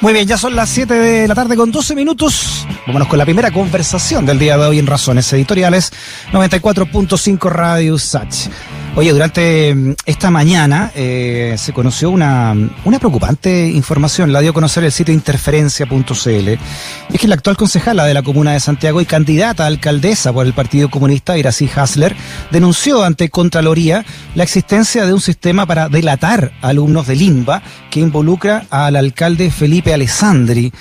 Muy bien, ya son las 7 de la tarde con 12 minutos. Vámonos con la primera conversación del día de hoy en Razones Editoriales 94.5 Radio Sach. Oye, durante mm, esta mañana eh, se conoció una, una preocupante información, la dio a conocer el sitio interferencia.cl. Es que la actual concejala de la comuna de Santiago y candidata a alcaldesa por el Partido Comunista, Iracy Hasler, denunció ante Contraloría la existencia de un sistema para delatar alumnos de Limba que involucra al alcalde Felipe Alessandri.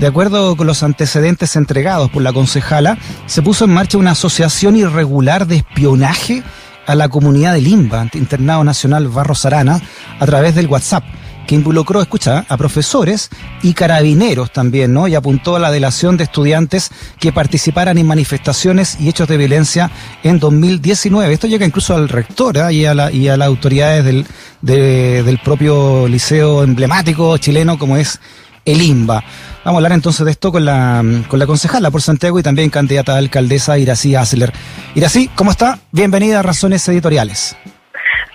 De acuerdo con los antecedentes entregados por la concejala, se puso en marcha una asociación irregular de espionaje a la comunidad de Limba, Internado Nacional Barros Arana, a través del WhatsApp, que involucró, escucha, a profesores y carabineros también, ¿no? Y apuntó a la delación de estudiantes que participaran en manifestaciones y hechos de violencia en 2019. Esto llega incluso al rector ¿eh? y, a la, y a las autoridades del, del propio liceo emblemático chileno como es el IMBA. Vamos a hablar entonces de esto con la, con la concejala por Santiago y también candidata a alcaldesa Irací Asler. Irací, ¿cómo está? Bienvenida a Razones Editoriales.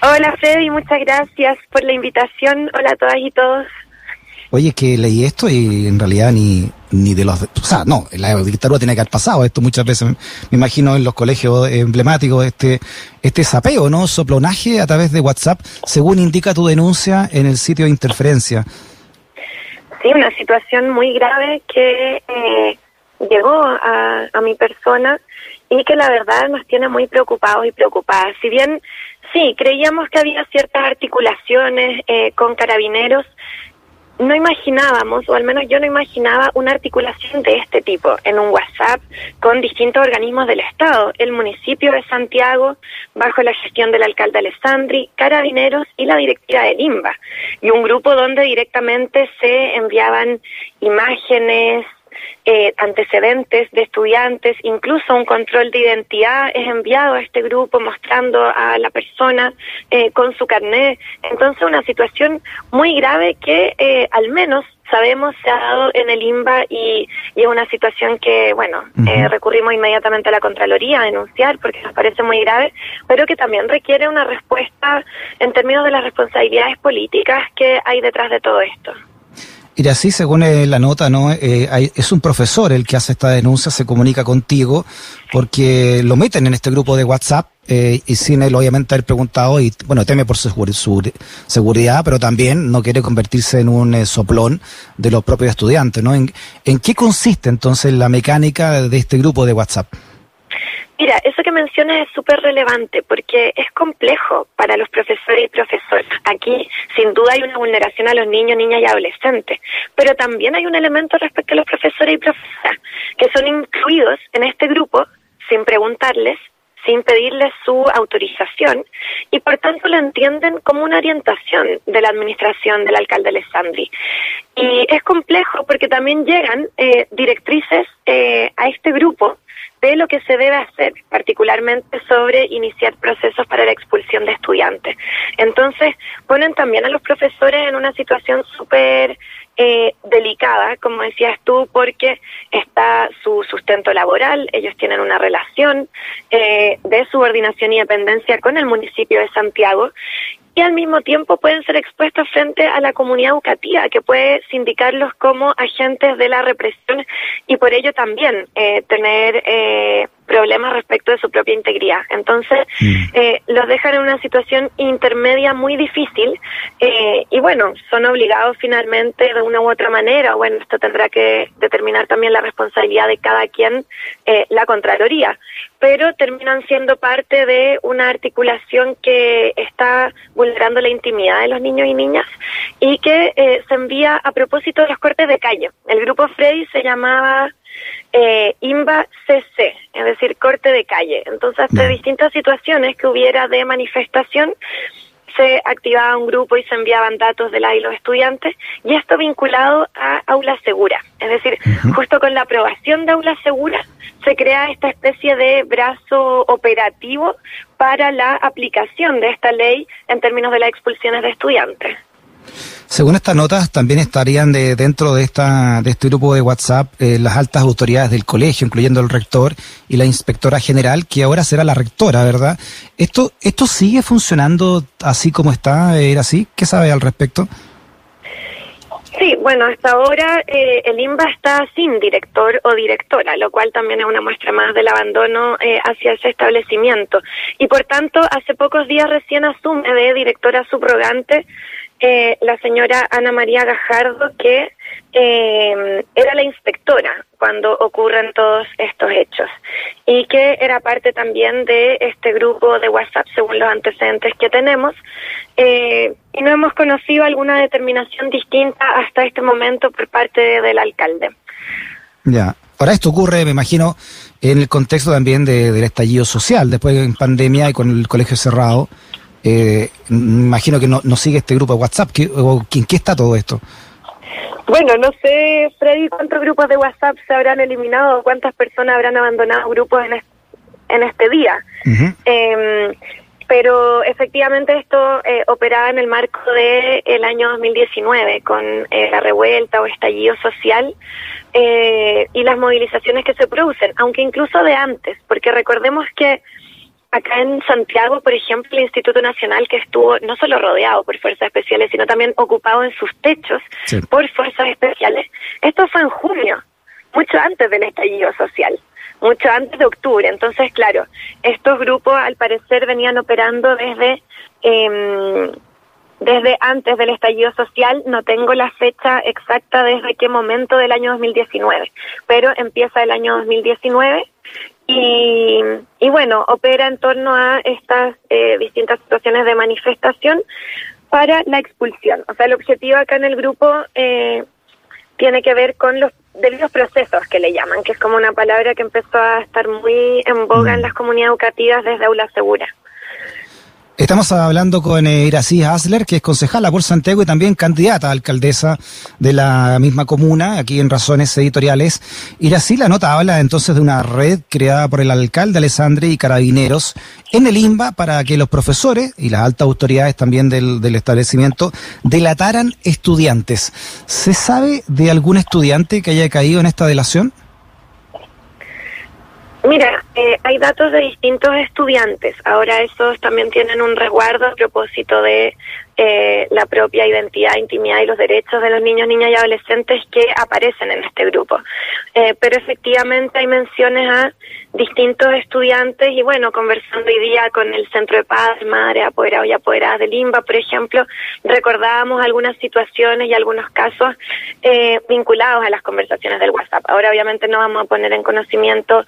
Hola Freddy, muchas gracias por la invitación. Hola a todas y todos. Oye, que leí esto y en realidad ni, ni de los... O sea, no, la dictadura tiene que haber pasado esto muchas veces, me imagino en los colegios emblemáticos, este, este sapeo, ¿no? Soplonaje a través de WhatsApp, según indica tu denuncia en el sitio de Interferencia. Sí, una situación muy grave que eh, llegó a, a mi persona y que la verdad nos tiene muy preocupados y preocupadas. Si bien sí, creíamos que había ciertas articulaciones eh, con carabineros, no imaginábamos, o al menos yo no imaginaba, una articulación de este tipo en un WhatsApp con distintos organismos del Estado, el municipio de Santiago, bajo la gestión del alcalde Alessandri, Carabineros y la directiva del IMBA, y un grupo donde directamente se enviaban imágenes, eh, antecedentes de estudiantes, incluso un control de identidad es enviado a este grupo mostrando a la persona eh, con su carnet. Entonces, una situación muy grave que eh, al menos sabemos se ha dado en el IMBA y, y es una situación que, bueno, eh, recurrimos inmediatamente a la Contraloría a denunciar porque nos parece muy grave, pero que también requiere una respuesta en términos de las responsabilidades políticas que hay detrás de todo esto. Y así, según eh, la nota, no eh, es un profesor el que hace esta denuncia, se comunica contigo, porque lo meten en este grupo de WhatsApp eh, y sin él obviamente haber preguntado, y bueno, teme por su, seguridad, pero también no quiere convertirse en un soplón de los propios estudiantes, ¿no? ¿En, ¿En qué consiste entonces la mecánica de este grupo de WhatsApp? Mira, eso que mencionas es súper relevante porque es complejo para los profesores y profesoras. Aquí, sin duda, hay una vulneración a los niños, niñas y adolescentes, pero también hay un elemento respecto a los profesores y profesoras que son incluidos en este grupo sin preguntarles, sin pedirles su autorización y por tanto lo entienden como una orientación de la administración del alcalde Alessandri. Y es complejo porque también llegan eh, directrices eh, a este grupo de lo que se debe hacer, particularmente sobre iniciar procesos para la expulsión de estudiantes. Entonces, ponen también a los profesores en una situación súper eh, delicada, como decías tú, porque está su sustento laboral, ellos tienen una relación eh, de subordinación y dependencia con el municipio de Santiago y al mismo tiempo pueden ser expuestos frente a la comunidad educativa, que puede sindicarlos como agentes de la represión y por ello también eh, tener eh, problemas respecto de su propia integridad. Entonces, mm. eh, los dejan en una situación intermedia muy difícil eh, y bueno, son obligados finalmente de una u otra manera, bueno, esto tendrá que determinar también la responsabilidad de cada quien, eh, la Contraloría, pero terminan siendo parte de una articulación que está vulnerando la intimidad de los niños y niñas y que eh, se envía a propósito de los cortes de calle. El grupo Freddy se llamaba eh, IMBA CC, es decir, corte de calle. Entonces, ante distintas situaciones que hubiera de manifestación, se activaba un grupo y se enviaban datos de la y los estudiantes, y esto vinculado a Aula Segura. Es decir, justo con la aprobación de Aula Segura se crea esta especie de brazo operativo para la aplicación de esta ley en términos de las expulsiones de estudiantes. Según estas notas, también estarían de, dentro de, esta, de este grupo de WhatsApp eh, las altas autoridades del colegio, incluyendo el rector y la inspectora general, que ahora será la rectora, ¿verdad? ¿Esto, esto sigue funcionando así como está? ¿Era así? ¿Qué sabe al respecto? Sí, bueno, hasta ahora eh, el INBA está sin director o directora, lo cual también es una muestra más del abandono eh, hacia ese establecimiento. Y por tanto, hace pocos días recién asume de directora subrogante eh, la señora Ana María Gajardo, que eh, era la inspectora cuando ocurren todos estos hechos y que era parte también de este grupo de WhatsApp según los antecedentes que tenemos eh, y no hemos conocido alguna determinación distinta hasta este momento por parte del alcalde. Ya, ahora esto ocurre, me imagino, en el contexto también del estallido social, después en pandemia y con el colegio cerrado. Eh, me imagino que no, no sigue este grupo de WhatsApp, ¿qué, o, ¿en qué está todo esto? Bueno, no sé, Freddy, cuántos grupos de WhatsApp se habrán eliminado, cuántas personas habrán abandonado grupos en, en este día. eh, pero efectivamente esto eh, operaba en el marco del el año 2019, con eh, la revuelta o estallido social eh, y las movilizaciones que se producen, aunque incluso de antes, porque recordemos que acá en Santiago, por ejemplo, el Instituto Nacional que estuvo no solo rodeado por fuerzas especiales, sino también ocupado en sus techos sí. por fuerzas especiales. Esto fue en junio, mucho antes del estallido social, mucho antes de octubre. Entonces, claro, estos grupos al parecer venían operando desde... Eh, desde antes del estallido social, no tengo la fecha exacta desde qué momento del año 2019, pero empieza el año 2019 y, y bueno, opera en torno a estas eh, distintas situaciones de manifestación para la expulsión. O sea, el objetivo acá en el grupo eh, tiene que ver con los debidos procesos que le llaman, que es como una palabra que empezó a estar muy en boga en las comunidades educativas desde Aula Segura. Estamos hablando con eh, Irací Asler, que es concejala por Santiago y también candidata a alcaldesa de la misma comuna, aquí en Razones Editoriales. Irací, la nota habla entonces de una red creada por el alcalde Alessandri y carabineros en el INBA para que los profesores y las altas autoridades también del establecimiento delataran estudiantes. ¿Se sabe de algún estudiante que haya caído en esta delación? Mira, eh, hay datos de distintos estudiantes. Ahora esos también tienen un resguardo a propósito de eh, la propia identidad, intimidad y los derechos de los niños, niñas y adolescentes que aparecen en este grupo. Eh, pero efectivamente hay menciones a distintos estudiantes y bueno, conversando hoy día con el Centro de Paz, Madre, Apoderados y Apoderadas de Limba, por ejemplo, recordábamos algunas situaciones y algunos casos eh, vinculados a las conversaciones del WhatsApp. Ahora obviamente no vamos a poner en conocimiento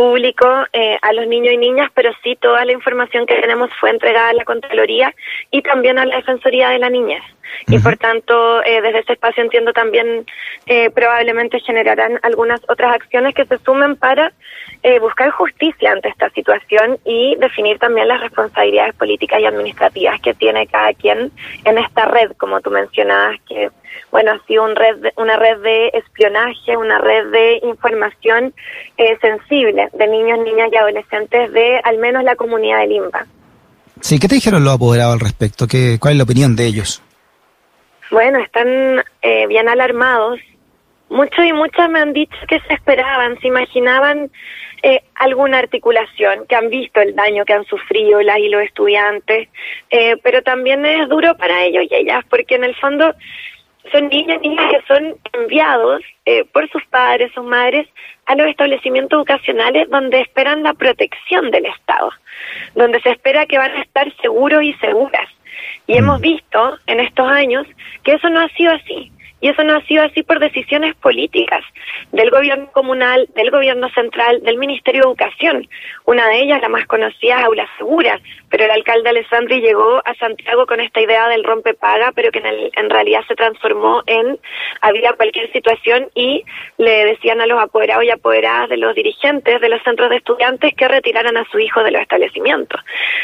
público eh, a los niños y niñas, pero sí toda la información que tenemos fue entregada a la Contraloría y también a la Defensoría de la Niñez. Y uh -huh. por tanto, eh, desde ese espacio entiendo también eh, probablemente generarán algunas otras acciones que se sumen para eh, buscar justicia ante esta situación y definir también las responsabilidades políticas y administrativas que tiene cada quien en esta red, como tú mencionabas, que bueno, ha sido un red de, una red de espionaje, una red de información eh, sensible de niños, niñas y adolescentes de al menos la comunidad de Limba. Sí, ¿qué te dijeron los apoderados al respecto? ¿Qué, ¿Cuál es la opinión de ellos? Bueno, están eh, bien alarmados. Muchos y muchas me han dicho que se esperaban, se imaginaban eh, alguna articulación, que han visto el daño que han sufrido las y los estudiantes, eh, pero también es duro para ellos y ellas, porque en el fondo son niños y niñas que son enviados eh, por sus padres, sus madres, a los establecimientos educacionales donde esperan la protección del Estado, donde se espera que van a estar seguros y seguras. Y hemos visto en estos años que eso no ha sido así. Y eso no ha sido así por decisiones políticas del gobierno comunal, del gobierno central, del Ministerio de Educación. Una de ellas, la más conocida, es Aula Segura, pero el alcalde Alessandri llegó a Santiago con esta idea del rompepaga, pero que en, el, en realidad se transformó en había cualquier situación y le decían a los apoderados y apoderadas de los dirigentes de los centros de estudiantes que retiraran a su hijo de los establecimientos.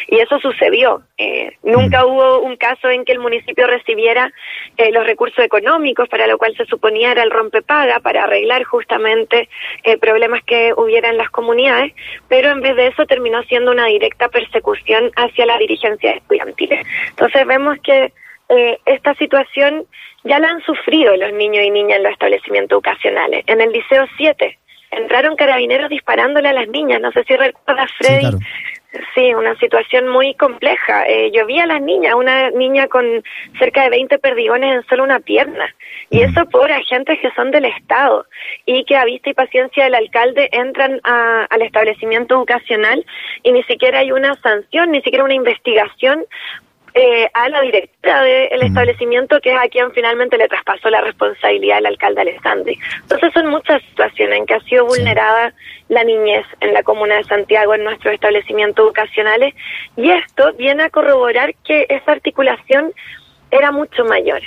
Y eso sucedió. Eh, nunca hubo un caso en que el municipio recibiera eh, los recursos económicos para lo cual se suponía era el rompepaga para arreglar justamente eh, problemas que hubiera en las comunidades, pero en vez de eso terminó siendo una directa persecución hacia la dirigencia estudiantil. Entonces vemos que eh, esta situación ya la han sufrido los niños y niñas en los establecimientos educacionales. En el Liceo 7 entraron carabineros disparándole a las niñas, no sé si recuerdas Freddy, sí, claro. Sí, una situación muy compleja. Eh, yo vi a las niñas, una niña con cerca de 20 perdigones en solo una pierna. Y eso por agentes que son del Estado y que a vista y paciencia del alcalde entran al establecimiento educacional y ni siquiera hay una sanción, ni siquiera una investigación eh, a la directora del establecimiento, que es a quien finalmente le traspasó la responsabilidad al alcalde Alessandri. Entonces son muchas situaciones en que ha sido vulnerada la niñez en la comuna de Santiago, en nuestros establecimientos educacionales, y esto viene a corroborar que esa articulación era mucho mayor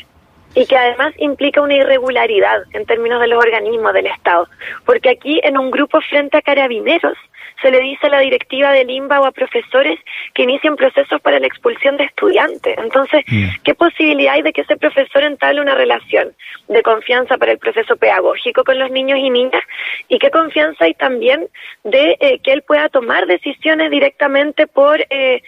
y que además implica una irregularidad en términos de los organismos del Estado, porque aquí en un grupo frente a carabineros se le dice a la directiva del INBA o a profesores que inicien procesos para la expulsión de estudiantes. Entonces, mm. ¿qué posibilidad hay de que ese profesor entable una relación de confianza para el proceso pedagógico con los niños y niñas? ¿Y qué confianza hay también de eh, que él pueda tomar decisiones directamente por eh,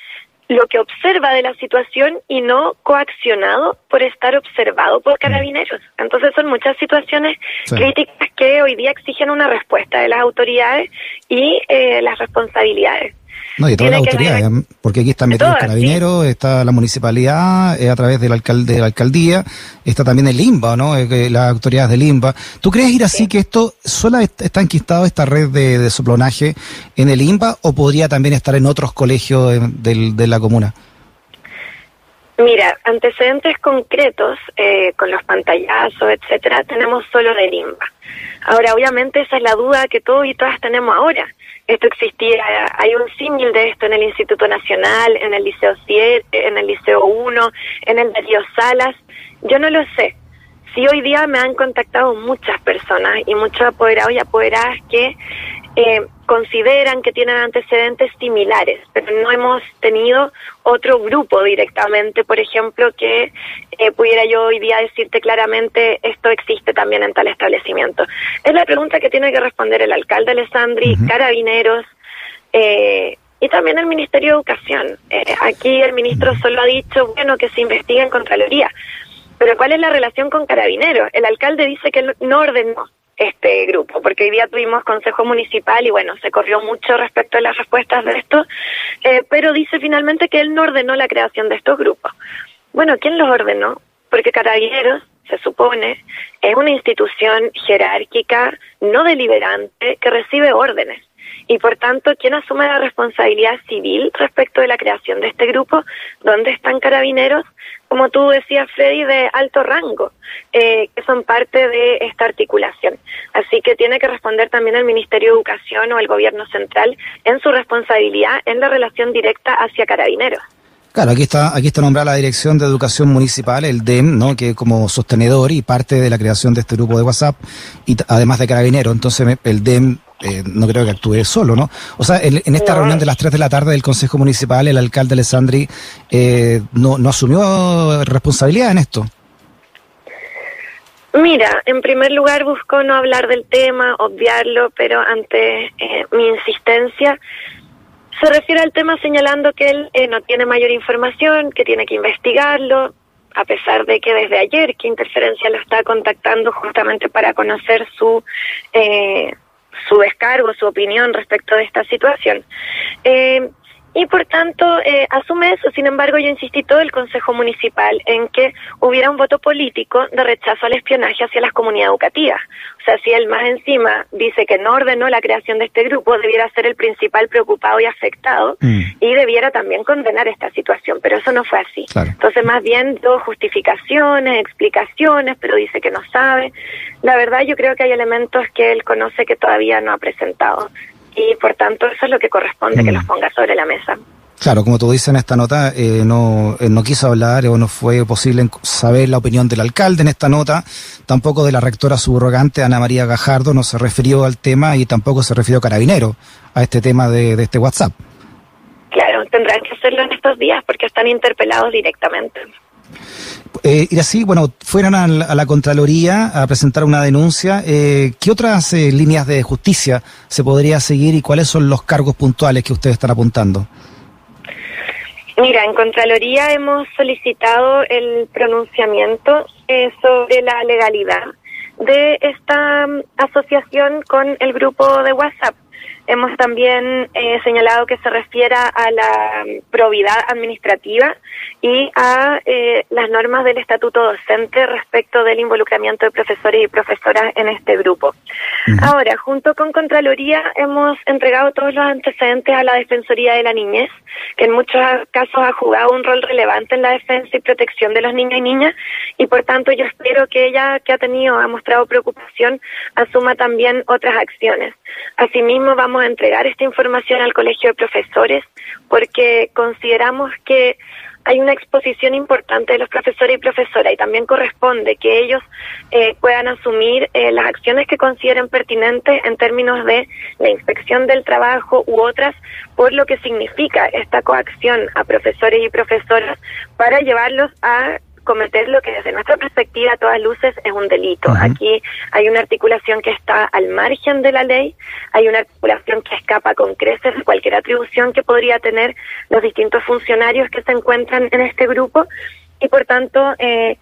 lo que observa de la situación y no coaccionado por estar observado por carabineros. Entonces son muchas situaciones críticas que hoy día exigen una respuesta de las autoridades y eh, las responsabilidades. No, y todas las autoridades, porque aquí están metidos carabineros, está la municipalidad, eh, a través del alcalde de la alcaldía, está también el limba, ¿no? Eh, las autoridades del limba. ¿Tú crees ir así que esto solo está enquistado esta red de, de soplonaje en el limba o podría también estar en otros colegios de, de la comuna? Mira, antecedentes concretos eh, con los pantallazos, etcétera, tenemos solo del limba. Ahora, obviamente, esa es la duda que todos y todas tenemos ahora esto existía, hay un símil de esto en el Instituto Nacional, en el Liceo 7, en el Liceo 1, en el Darío Salas, yo no lo sé. Sí, hoy día me han contactado muchas personas y muchos apoderados y apoderadas que eh, consideran que tienen antecedentes similares, pero no hemos tenido otro grupo directamente, por ejemplo, que eh, pudiera yo hoy día decirte claramente esto existe también en tal establecimiento. Es la pregunta que tiene que responder el alcalde Alessandri, Carabineros, eh, y también el Ministerio de Educación. aquí el ministro solo ha dicho, bueno, que se investigue en Contraloría. Pero ¿cuál es la relación con Carabineros? El alcalde dice que no ordenó este grupo, porque hoy día tuvimos consejo municipal y bueno, se corrió mucho respecto a las respuestas de esto, eh, pero dice finalmente que él no ordenó la creación de estos grupos. Bueno, ¿quién los ordenó? Porque Carabineros, se supone, es una institución jerárquica, no deliberante, que recibe órdenes y por tanto, ¿quién asume la responsabilidad civil respecto de la creación de este grupo? ¿Dónde están carabineros? Como tú decías, Freddy, de alto rango, eh, que son parte de esta articulación. Así que tiene que responder también el Ministerio de Educación o el Gobierno Central en su responsabilidad en la relación directa hacia carabineros. Claro, aquí está, aquí está nombrada la Dirección de Educación Municipal, el DEM, ¿no? Que como sostenedor y parte de la creación de este grupo de WhatsApp, y además de Carabineros. Entonces, el DEM eh, no creo que actúe solo, ¿no? O sea, en, esta reunión de las 3 de la tarde del Consejo Municipal, el alcalde Alessandri eh, no, no asumió responsabilidad en esto. Mira, en primer lugar buscó no hablar del tema, obviarlo, pero ante eh, mi insistencia se refiere al tema señalando que él no tiene mayor información, que tiene que investigarlo, a pesar de que desde ayer que Interferencia lo está contactando justamente para conocer su eh, su descargo, su opinión respecto de esta situación. Eh, y por tanto eh, asume eso. Sin embargo, yo insistí todo el Consejo Municipal en que hubiera un voto político de rechazo al espionaje hacia las comunidades educativas. O sea, si él más encima dice que no ordenó la creación de este grupo, debiera ser el principal preocupado y afectado mm. y debiera también condenar esta situación. Pero eso no fue así. Entonces, más bien, dio justificaciones, explicaciones, pero dice que no sabe. La verdad, yo creo que hay elementos que él conoce que todavía no ha presentado y por tanto eso es lo que corresponde que los mm. ponga sobre la mesa. Claro, como tú dices en esta nota, eh, no, eh, no quiso hablar o no fue posible saber la opinión del alcalde en esta nota, tampoco de la rectora subrogante Ana María Gajardo, no se refirió al tema y tampoco se refirió Carabinero a este tema de, de este WhatsApp. Claro, tendrán que hacerlo en estos días porque están interpelados directamente. Eh, y así, bueno, fueran a la, Contraloría a presentar una denuncia. Eh, ¿Qué otras eh, líneas de justicia se podría seguir y cuáles son los cargos puntuales que ustedes están apuntando? Mira, en Contraloría hemos solicitado el pronunciamiento eh, sobre la legalidad de esta mm, asociación con el grupo de WhatsApp. Hemos también eh, señalado que se refiera a la probidad administrativa y a eh, las normas del estatuto docente respecto del involucramiento de profesores y profesoras en este grupo. Ahora, junto con Contraloría, hemos entregado todos los antecedentes a la Defensoría de la Niñez, que en muchos casos ha jugado un rol relevante en la defensa y protección de los niños y niñas, y por tanto yo espero que ella, que ha tenido, ha mostrado preocupación, asuma también otras acciones. Asimismo, vamos entregar esta información al Colegio de Profesores porque consideramos que hay una exposición importante de los profesores y profesoras y también corresponde que ellos eh, puedan asumir eh, las acciones que consideren pertinentes en términos de la inspección del trabajo u otras por lo que significa esta coacción a profesores y profesoras para llevarlos a cometer lo que desde nuestra perspectiva a todas luces es un delito. Aquí hay una articulación que está al margen de la ley, hay una articulación que escapa con creces de cualquier atribución que podría tener los distintos funcionarios que se encuentran en este grupo y por tanto eh,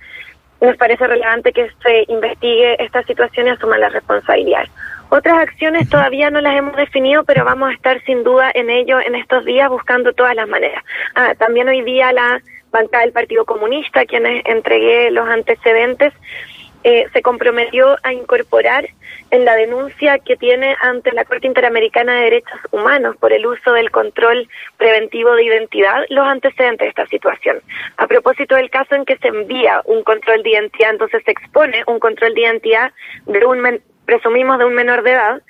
nos parece relevante que se investigue esta situación y asuma la responsabilidad. Otras acciones todavía no las hemos definido, pero vamos a estar sin duda en ello en estos días buscando todas las maneras. Ah, también hoy día la bancada del Partido Comunista, quienes entregué los antecedentes, eh, se comprometió a incorporar en la denuncia que tiene ante la Corte Interamericana de Derechos Humanos por el uso del control preventivo de identidad los antecedentes de esta situación. A propósito del caso en que se envía un control de identidad, entonces se expone un control de identidad de un, presumimos, de un menor de edad,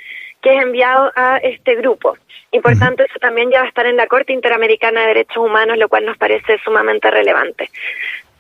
que es enviado a este grupo. Y por tanto eso también ya va a estar en la Corte Interamericana de Derechos Humanos, lo cual nos parece sumamente relevante.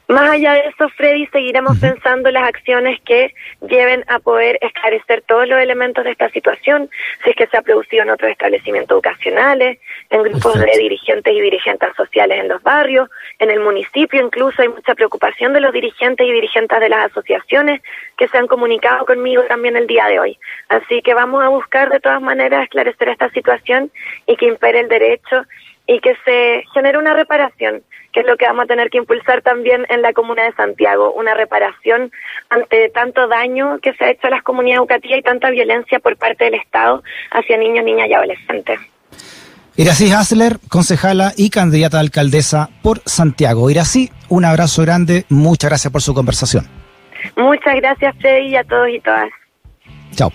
Más allá de eso, Freddy, seguiremos pensando las acciones que lleven a poder esclarecer todos los elementos de esta situación, si es que se ha producido en otros establecimientos educacionales, en grupos de dirigentes y dirigentes sociales en los barrios, en el municipio incluso hay mucha preocupación de los dirigentes y dirigentes de las asociaciones que se han comunicado conmigo también el día de hoy. Así que vamos a buscar de todas maneras esclarecer esta situación y que impere el derecho y que se genere una reparación que es lo que vamos a tener que impulsar también en la Comuna de Santiago, una reparación ante tanto daño que se ha hecho a las comunidades educativas y tanta violencia por parte del Estado hacia niños, niñas y adolescentes. Irací Hasler, concejala y candidata a alcaldesa por Santiago. Irací, un abrazo grande, muchas gracias por su conversación. Muchas gracias, Freddy, y a todos y todas. Chao.